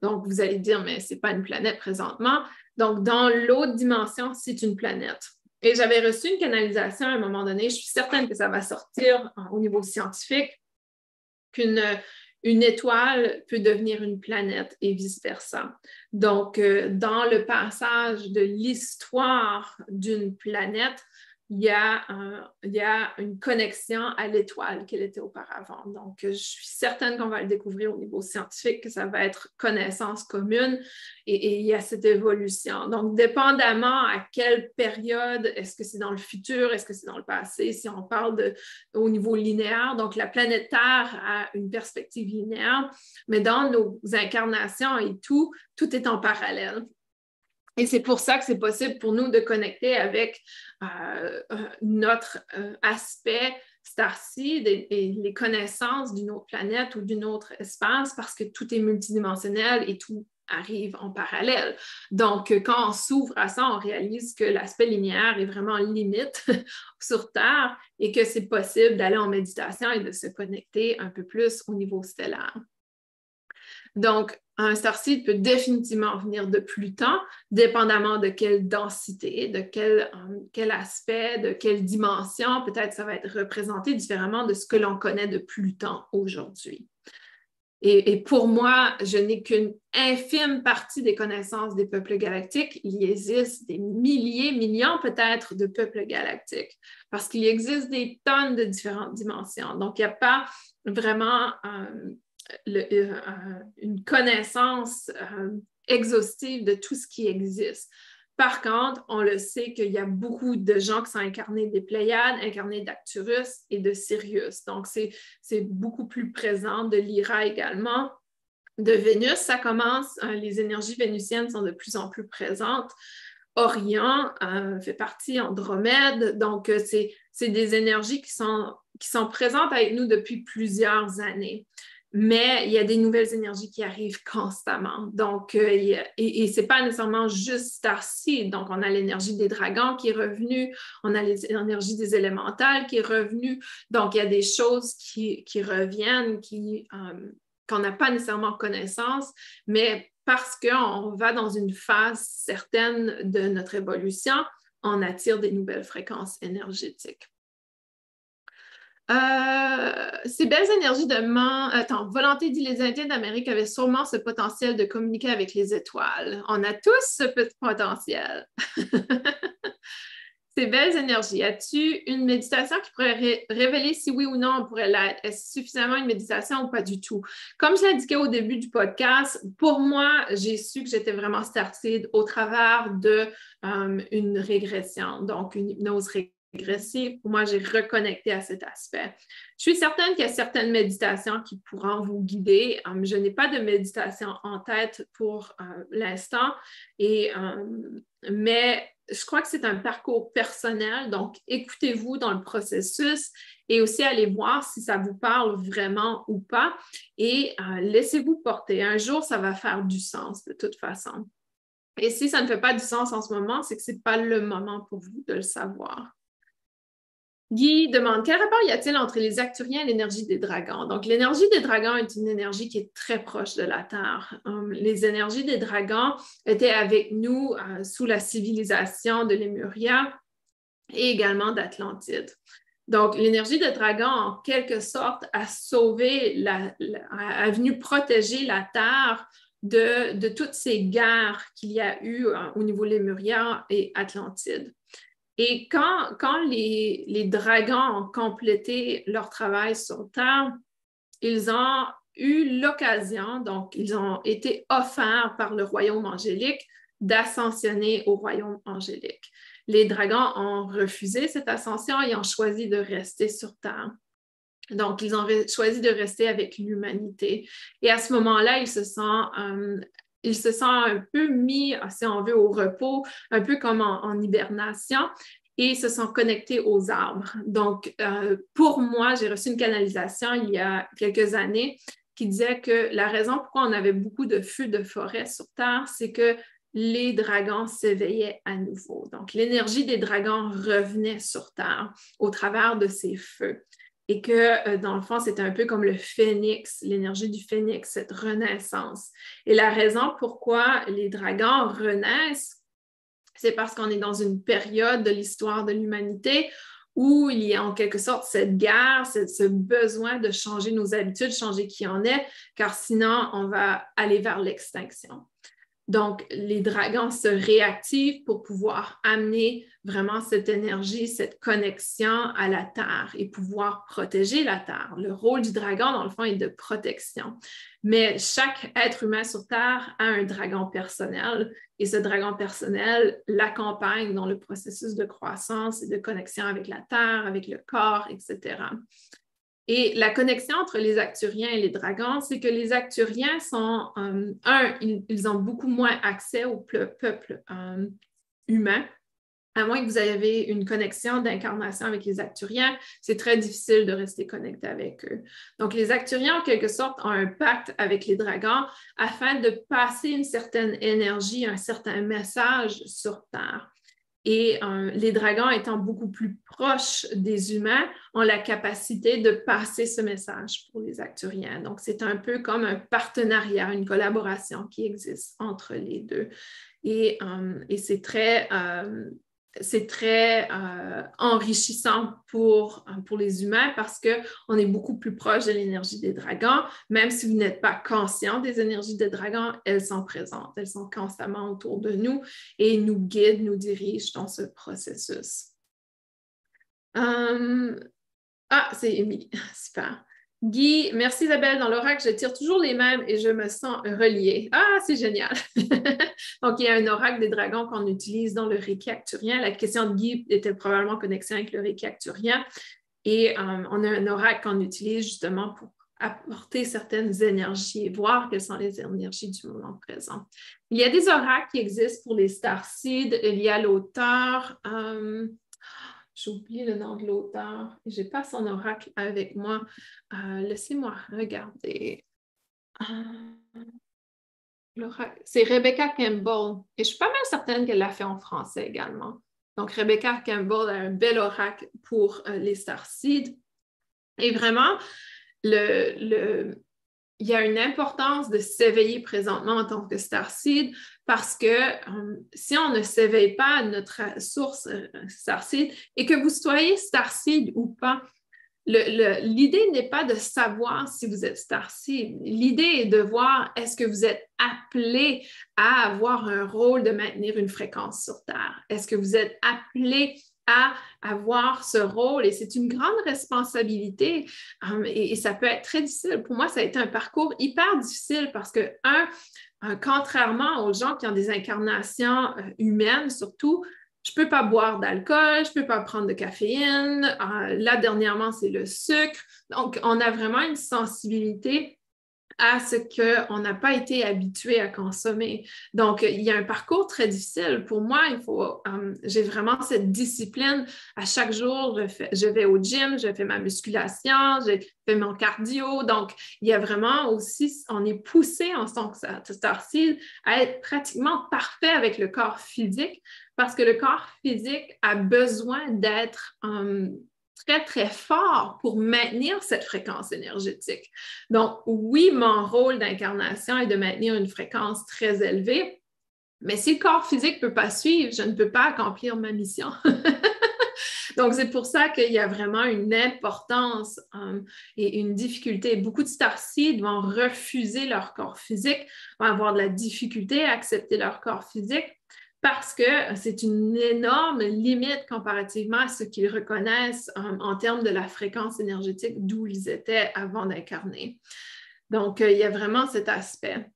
Donc, vous allez dire, mais ce n'est pas une planète présentement. Donc, dans l'autre dimension, c'est une planète. Et j'avais reçu une canalisation à un moment donné. Je suis certaine que ça va sortir au niveau scientifique, qu'une une étoile peut devenir une planète et vice-versa. Donc, euh, dans le passage de l'histoire d'une planète, il y, a, une connexion à l'étoile qu'elle était auparavant. Donc, je suis certaine qu'on va le découvrir au niveau scientifique, que ça va être connaissance commune et, il y a cette évolution. Donc, dépendamment à quelle période, est-ce que c'est dans le futur, est-ce que c'est dans le passé, si on parle au niveau linéaire, donc la planète Terre a une perspective linéaire, mais dans nos incarnations et tout, tout est en parallèle. Et c'est pour ça que c'est possible pour nous de connecter avec euh, euh, notre euh, aspect starseed et, les connaissances d'une autre planète ou d'une autre espace parce que tout est multidimensionnel et tout arrive en parallèle. Donc, quand on s'ouvre à ça, on réalise que l'aspect linéaire est vraiment limite sur Terre et que c'est possible d'aller en méditation et de se connecter un peu plus au niveau stellaire. Donc, un starseed peut définitivement venir de Pluton, dépendamment de quelle densité, de quel, euh, quel aspect, de quelle dimension. Peut-être ça va être représenté différemment de ce que l'on connaît de Pluton aujourd'hui. Et, pour moi, je n'ai qu'une infime partie des connaissances des peuples galactiques. Il existe des milliers, millions peut-être de peuples galactiques parce qu'il existe des tonnes de différentes dimensions. Donc, il n'y a pas vraiment euh, euh, euh, une connaissance euh, exhaustive de tout ce qui existe. Par contre, on le sait qu'il y a beaucoup de gens qui sont incarnés des Pléiades, incarnés d'Acturus et de Sirius. Donc, c'est beaucoup plus présent de Lyra également. De Vénus, ça commence, les énergies vénusiennes sont de plus en plus présentes. Orion fait partie, Andromède. Donc, c'est des énergies qui sont présentes avec nous depuis plusieurs années mais il y a des nouvelles énergies qui arrivent constamment. Donc, euh, et, ce n'est pas nécessairement juste Starseed. Donc, on a l'énergie des dragons qui est revenue, on a l'énergie des élémentales qui est revenue. Donc, il y a des choses qui, reviennent, qui, euh, qu'on n'a pas nécessairement connaissance, mais parce qu'on va dans une phase certaine de notre évolution, on attire des nouvelles fréquences énergétiques. Euh, ces belles énergies de man... Attends, volonté dit les Indiens d'Amérique avaient sûrement ce potentiel de communiquer avec les étoiles. On a tous ce petit potentiel. Ces belles énergies, as-tu une méditation qui pourrait révéler si oui ou non on pourrait l'être? Est-ce suffisamment une méditation ou pas du tout? Comme je l'indiquais au début du podcast, pour moi, j'ai su que j'étais vraiment started au travers d'une euh, régression, donc une hypnose régressive pour moi, j'ai reconnecté à cet aspect. Je suis certaine qu'il y a certaines méditations qui pourront vous guider. Um, je n'ai pas de méditation en tête pour euh, l'instant, um, mais je crois que c'est un parcours personnel, donc écoutez-vous dans le processus et aussi allez voir si ça vous parle vraiment ou pas et euh, laissez-vous porter. Un jour, ça va faire du sens de toute façon. Et si ça ne fait pas du sens en ce moment, c'est que ce n'est pas le moment pour vous de le savoir. Guy demande quel rapport y a-t-il entre les acturiens et l'énergie des dragons? Donc, l'énergie des dragons est une énergie qui est très proche de la Terre. Hum, les énergies des dragons étaient avec nous euh, sous la civilisation de Lémuria et également d'Atlantide. Donc, l'énergie des dragons, en quelque sorte, a sauvé, a venu protéger la Terre de, de toutes ces guerres qu'il y a eu euh, au niveau Lémuria et Atlantide. Et quand, les dragons ont complété leur travail sur Terre, ils ont eu l'occasion, donc ils ont été offerts par le royaume angélique d'ascensionner au royaume angélique. Les dragons ont refusé cette ascension et ont choisi de rester sur Terre. Donc, ils ont choisi de rester avec l'humanité. Et à ce moment-là, ils se sont, euh, ils se sont un peu mis, si on veut, au repos, un peu comme en, hibernation, et se sont connectés aux arbres. Donc, euh, pour moi, j'ai reçu une canalisation il y a quelques années qui disait que la raison pourquoi on avait beaucoup de feux de forêt sur Terre, c'est que les dragons s'éveillaient à nouveau. Donc, l'énergie des dragons revenait sur Terre au travers de ces feux et que euh, dans le fond, c'est un peu comme le phénix, l'énergie du phénix, cette renaissance. Et la raison pourquoi les dragons renaissent, c'est parce qu'on est dans une période de l'histoire de l'humanité où il y a en quelque sorte cette guerre, ce besoin de changer nos habitudes, changer qui on est, car sinon, on va aller vers l'extinction. Donc, les dragons se réactivent pour pouvoir amener vraiment cette énergie, cette connexion à la Terre et pouvoir protéger la Terre. Le rôle du dragon, dans le fond, est de protection. Mais chaque être humain sur Terre a un dragon personnel et ce dragon personnel l'accompagne dans le processus de croissance et de connexion avec la Terre, avec le corps, etc. Et la connexion entre les Acturiens et les dragons, c'est que les Acturiens sont, euh, un, ils, ont beaucoup moins accès au peuple euh, humain. À moins que vous ayez une connexion d'incarnation avec les Acturiens, c'est très difficile de rester connecté avec eux. Donc, les Acturiens, en quelque sorte, ont un pacte avec les dragons afin de passer une certaine énergie, un certain message sur Terre. Et euh, les dragons étant beaucoup plus proches des humains, ont la capacité de passer ce message pour les acturiens. Donc, c'est un peu comme un partenariat, une collaboration qui existe entre les deux. Et, euh, c'est très, euh, c'est très euh, enrichissant pour, euh, pour les humains parce qu'on est beaucoup plus proche de l'énergie des dragons. Même si vous n'êtes pas conscient des énergies des dragons, elles sont présentes, elles sont constamment autour de nous et nous guident, nous dirigent dans ce processus. Hum, ah, c'est Émilie, super. Guy, merci Isabelle. Dans l'oracle, je tire toujours les mêmes et je me sens reliée. Ah, c'est génial. Donc, il y a un oracle des dragons qu'on utilise dans le Reiki acturien. La question de Guy était probablement connexion avec le Reiki acturien. Et euh, on a un oracle qu'on utilise justement pour apporter certaines énergies et voir quelles sont les énergies du moment présent. Il y a des oracles qui existent pour les starseeds. Il y a l'auteur. Euh, j'ai oublié le nom de l'auteur je n'ai pas son oracle avec moi. Euh, laissez-moi regarder. Euh, c'est Rebecca Campbell et je suis pas mal certaine qu'elle l'a fait en français également. Donc, Rebecca Campbell a un bel oracle pour euh, les starseeds. Et vraiment, le, il y a une importance de s'éveiller présentement en tant que starseed parce que euh, si on ne s'éveille pas à notre source euh, starseed et que vous soyez starseed ou pas, l'idée n'est pas de savoir si vous êtes starseed. L'idée est de voir est-ce que vous êtes appelé à avoir un rôle de maintenir une fréquence sur Terre? Est-ce que vous êtes appelé à avoir ce rôle et c'est une grande responsabilité um, et, ça peut être très difficile. Pour moi, ça a été un parcours hyper difficile parce que, un, euh, contrairement aux gens qui ont des incarnations euh, humaines surtout, je ne peux pas boire d'alcool, je ne peux pas prendre de caféine. Euh, là, dernièrement, c'est le sucre. Donc, on a vraiment une sensibilité à ce qu'on n'a pas été habitué à consommer. Donc, il y a un parcours très difficile. Pour moi, il faut, euh, j'ai vraiment cette discipline. À chaque jour, je, vais au gym, je fais ma musculation, je fais mon cardio. Donc, il y a vraiment aussi, on est poussé en que starseed à être pratiquement parfait avec le corps physique parce que le corps physique a besoin d'être euh, très, très fort pour maintenir cette fréquence énergétique. Donc, oui, mon rôle d'incarnation est de maintenir une fréquence très élevée, mais si le corps physique ne peut pas suivre, je ne peux pas accomplir ma mission. Donc, c'est pour ça qu'il y a vraiment une importance euh, et une difficulté. Beaucoup de starseeds vont refuser leur corps physique, vont avoir de la difficulté à accepter leur corps physique parce que c'est une énorme limite comparativement à ce qu'ils reconnaissent euh, en termes de la fréquence énergétique d'où ils étaient avant d'incarner. Donc, euh, il y a vraiment cet aspect.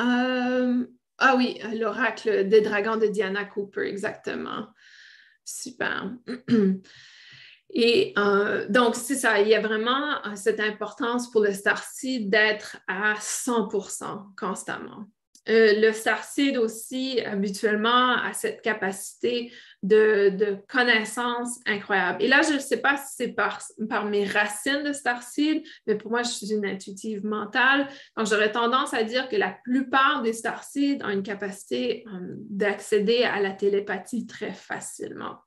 Euh, ah oui, l'oracle des dragons de Diana Cooper, exactement. Super. Et donc, c'est ça, il y a vraiment cette importance pour le Starseed d'être à 100% constamment. Euh, le starseed aussi, habituellement, a cette capacité de, connaissance incroyable. Et là, je ne sais pas si c'est par, mes racines de starseed, mais pour moi, je suis une intuitive mentale. Donc, j'aurais tendance à dire que la plupart des starseeds ont une capacité euh, d'accéder à la télépathie très facilement.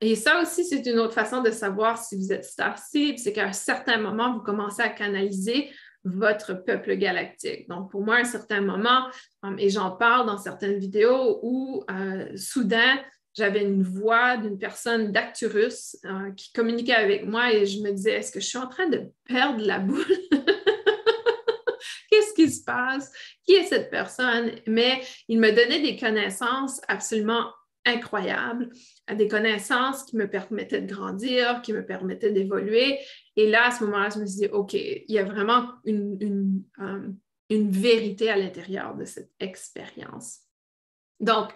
Et ça aussi, c'est une autre façon de savoir si vous êtes starseed, c'est qu'à un certain moment, vous commencez à canaliser votre peuple galactique. Donc, pour moi, à un certain moment, um, et j'en parle dans certaines vidéos, où euh, soudain, j'avais une voix d'une personne d'Acturus euh, qui communiquait avec moi et je me disais, est-ce que je suis en train de perdre la boule? Qu'est-ce qui se passe? Qui est cette personne? Mais il me donnait des connaissances absolument incroyables, des connaissances qui me permettaient de grandir, qui me permettaient d'évoluer. Et là, à ce moment-là, je me suis dit, OK, il y a vraiment une, euh, vérité à l'intérieur de cette expérience. Donc,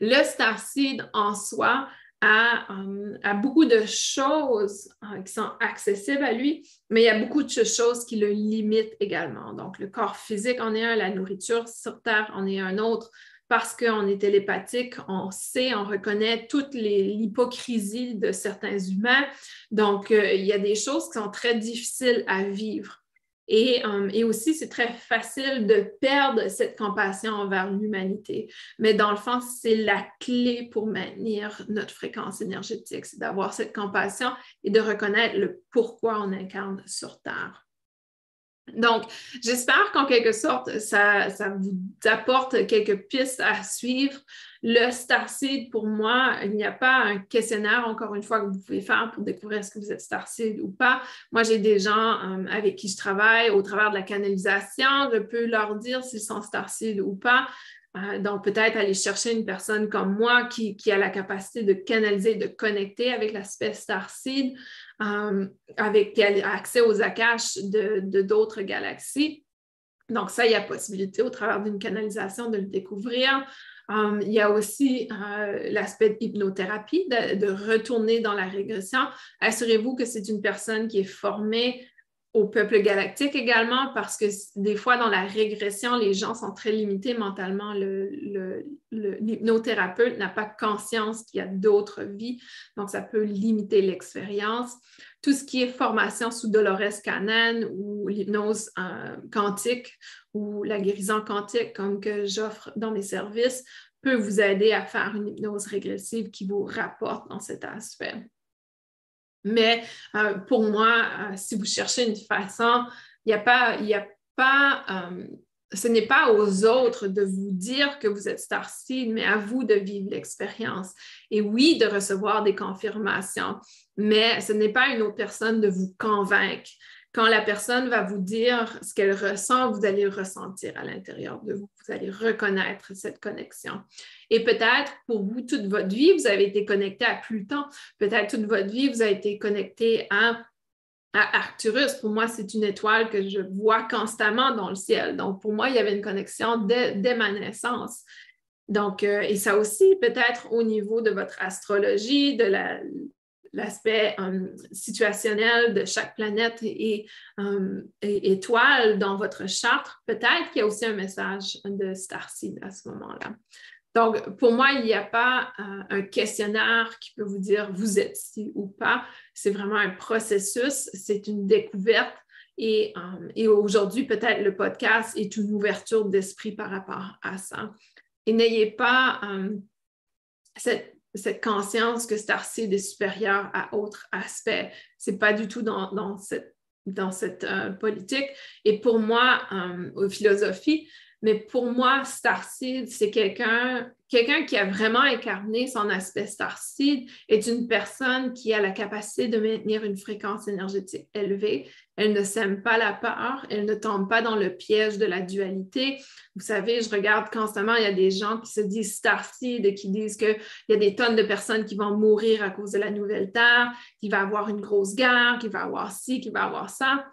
le Starseed en soi a, euh, beaucoup de choses euh, qui sont accessibles à lui, mais il y a beaucoup de choses qui le limitent également. Donc, le corps physique en est un, la nourriture sur Terre en est un autre, parce qu'on est télépathique, on sait, on reconnaît toute l'hypocrisie de certains humains. Donc, euh, il y a des choses qui sont très difficiles à vivre. Euh, et aussi, c'est très facile de perdre cette compassion envers l'humanité. Mais dans le fond, c'est la clé pour maintenir notre fréquence énergétique, c'est d'avoir cette compassion et de reconnaître le pourquoi on incarne sur Terre. Donc, j'espère qu'en quelque sorte, ça, vous apporte quelques pistes à suivre. Le Starseed, pour moi, il n'y a pas un questionnaire, encore une fois, que vous pouvez faire pour découvrir que vous êtes Starseed ou pas. Moi, j'ai des gens euh, avec qui je travaille au travers de la canalisation. Je peux leur dire s'ils sont Starseed ou pas. Euh, donc, peut-être aller chercher une personne comme moi qui, qui, a la capacité de canaliser, de connecter avec l'aspect Starseed. Euh, avec accès aux Akash de d'autres galaxies. Donc, ça, il y a possibilité au travers d'une canalisation de le découvrir. Euh, il y a aussi euh, l'aspect hypnothérapie, de, de, retourner dans la régression. Assurez-vous que c'est une personne qui est formée au peuple galactique également, parce que des fois, dans la régression, les gens sont très limités mentalement. L'hypnothérapeute le, n'a pas conscience qu'il y a d'autres vies, donc ça peut limiter l'expérience. Tout ce qui est formation sous Dolores Cannon ou l'hypnose euh, quantique ou la guérison quantique, comme que j'offre dans mes services, peut vous aider à faire une hypnose régressive qui vous rapporte dans cet aspect. Mais euh, pour moi, euh, si vous cherchez une façon, il n'y a pas, a pas euh, ce n'est pas aux autres de vous dire que vous êtes Starseed, mais à vous de vivre l'expérience. Et oui, de recevoir des confirmations, mais ce n'est pas une autre personne de vous convaincre quand la personne va vous dire ce qu'elle ressent, vous allez le ressentir à l'intérieur de vous. Vous allez reconnaître cette connexion. Et peut-être pour vous, toute votre vie, vous avez été connecté à Pluton. Peut-être toute votre vie, vous avez été connecté à, Arcturus. Pour moi, c'est une étoile que je vois constamment dans le ciel. Donc, pour moi, il y avait une connexion dès, ma naissance. Donc, euh, et ça aussi, peut-être au niveau de votre astrologie, de la, l'aspect euh, situationnel de chaque planète euh, et, étoile dans votre charte, peut-être qu'il y a aussi un message de Starseed à ce moment-là. Donc, pour moi, il n'y a pas euh, un questionnaire qui peut vous dire vous êtes ici ou pas. C'est vraiment un processus, c'est une découverte. Et, et aujourd'hui, peut-être le podcast est une ouverture d'esprit par rapport à ça. Et n'ayez pas cette cette conscience que Starseed est supérieur à autre aspect. Ce n'est pas du tout dans, cette, dans cette euh, politique. Et pour moi, euh, aux Mais pour moi, Starseed, c'est quelqu'un qui a vraiment incarné son aspect Starseed, est une personne qui a la capacité de maintenir une fréquence énergétique élevée. Elle ne sème pas la peur, elle ne tombe pas dans le piège de la dualité. Vous savez, je regarde constamment, il y a des gens qui se disent Starseed et qui disent qu'il y a des tonnes de personnes qui vont mourir à cause de la nouvelle Terre, qu'il va avoir une grosse guerre, qu'il va avoir ci, qu'il va avoir ça.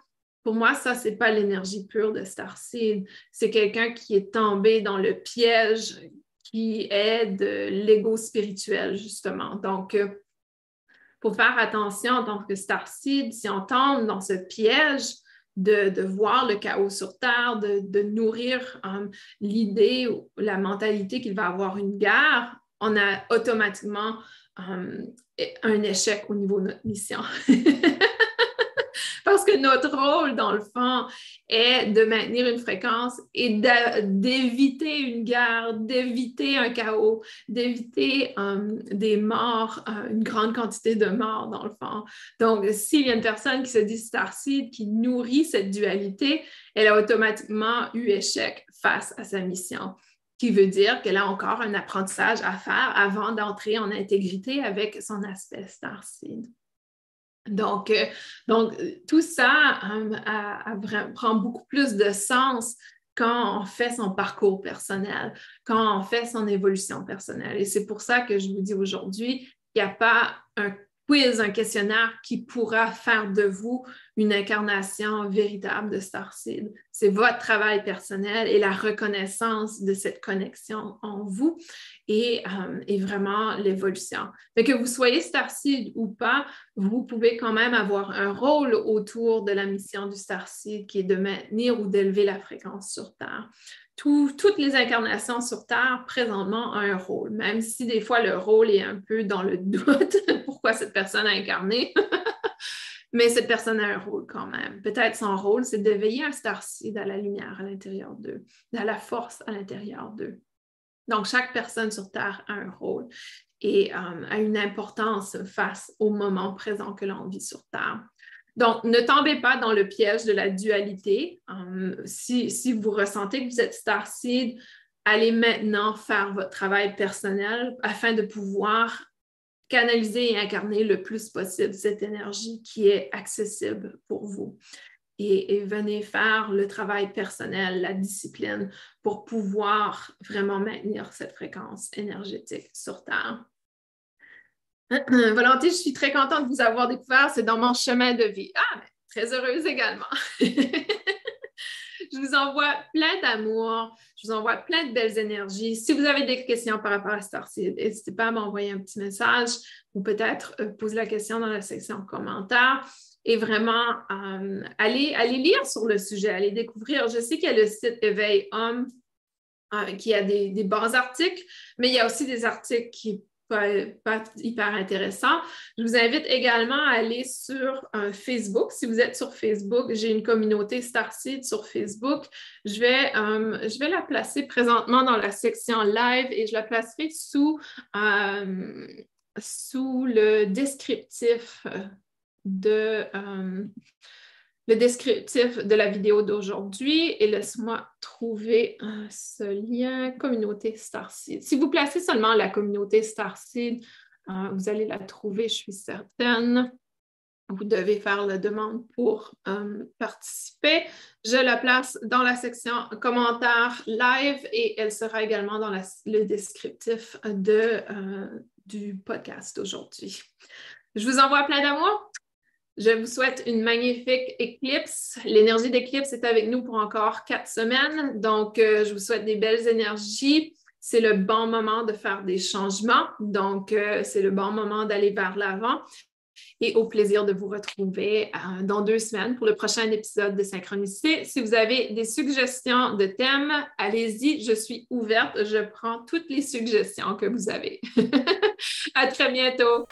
Pour moi, ça, ce n'est pas l'énergie pure de Starseed. C'est quelqu'un qui est tombé dans le piège qui est de l'ego spirituel, justement. Donc, il euh, faire attention en tant que Starseed, si on tombe dans ce piège de, voir le chaos sur Terre, de, nourrir um, l'idée ou la mentalité qu'il va avoir une guerre, on a automatiquement um, un échec au niveau de notre mission. Que notre rôle, dans le fond, est de maintenir une fréquence et d'éviter une guerre, d'éviter un chaos, d'éviter euh, des morts, euh, une grande quantité de morts, dans le fond. Donc, s'il y a une personne qui se dit starseed, qui nourrit cette dualité, elle a automatiquement eu échec face à sa mission qui veut dire qu'elle a encore un apprentissage à faire avant d'entrer en intégrité avec son aspect starseed. Donc, euh, donc tout ça euh, prend beaucoup plus de sens quand on fait son parcours personnel, quand on fait son évolution personnelle. Et c'est pour ça que je vous dis aujourd'hui, il n'y a pas un quiz, un questionnaire qui pourra faire de vous une incarnation véritable de Starseed. C'est votre travail personnel et la reconnaissance de cette connexion en vous et, euh, vraiment l'évolution. Mais que vous soyez Starseed ou pas, vous pouvez quand même avoir un rôle autour de la mission du Starseed qui est de maintenir ou d'élever la fréquence sur Terre toutes les incarnations sur Terre présentement ont un rôle, même si des fois le rôle est un peu dans le doute pourquoi cette personne a incarné. Mais cette personne a un rôle quand même. Peut-être son rôle, c'est d'éveiller un starseed à la lumière à l'intérieur d'eux, à la force à l'intérieur d'eux. Donc, chaque personne sur Terre a un rôle et euh, a une importance face au moment présent que l'on vit sur Terre. Donc, ne tombez pas dans le piège de la dualité. Um, si, vous ressentez que vous êtes starseed, allez maintenant faire votre travail personnel afin de pouvoir canaliser et incarner le plus possible cette énergie qui est accessible pour vous. Et, venez faire le travail personnel, la discipline pour pouvoir vraiment maintenir cette fréquence énergétique sur Terre. Volonté, je suis très contente de vous avoir découvert. C'est dans mon chemin de vie. Ah, très heureuse également. je vous envoie plein d'amour. Je vous envoie plein de belles énergies. Si vous avez des questions par rapport à Starseed, n'hésitez pas à m'envoyer un petit message ou peut-être euh, poser la question dans la section commentaires. Et vraiment, euh, allez, lire sur le sujet, allez découvrir. Je sais qu'il y a le site Éveil Homme euh, qui a des, bons articles, mais il y a aussi des articles qui pas, hyper intéressant. Je vous invite également à aller sur euh, Facebook. Si vous êtes sur Facebook, j'ai une communauté Starseed sur Facebook. Je vais, je vais la placer présentement dans la section live et je la placerai sous, sous le descriptif de le descriptif de la vidéo d'aujourd'hui et laisse-moi trouver euh, ce lien communauté Starseed. Si vous placez seulement la communauté Starseed, euh, vous allez la trouver, je suis certaine. Vous devez faire la demande pour euh, participer. Je la place dans la section commentaires live et elle sera également dans le descriptif de, du podcast aujourd'hui. Je vous envoie plein d'amour. Je vous souhaite une magnifique éclipse. L'énergie d'éclipse est avec nous pour encore quatre semaines. Donc, euh, je vous souhaite des belles énergies. C'est le bon moment de faire des changements. Donc, euh, c'est le bon moment d'aller vers l'avant. Et au plaisir de vous retrouver euh, dans deux semaines pour le prochain épisode de Synchronicité. Si vous avez des suggestions de thèmes, allez-y, je suis ouverte. Je prends toutes les suggestions que vous avez. à très bientôt.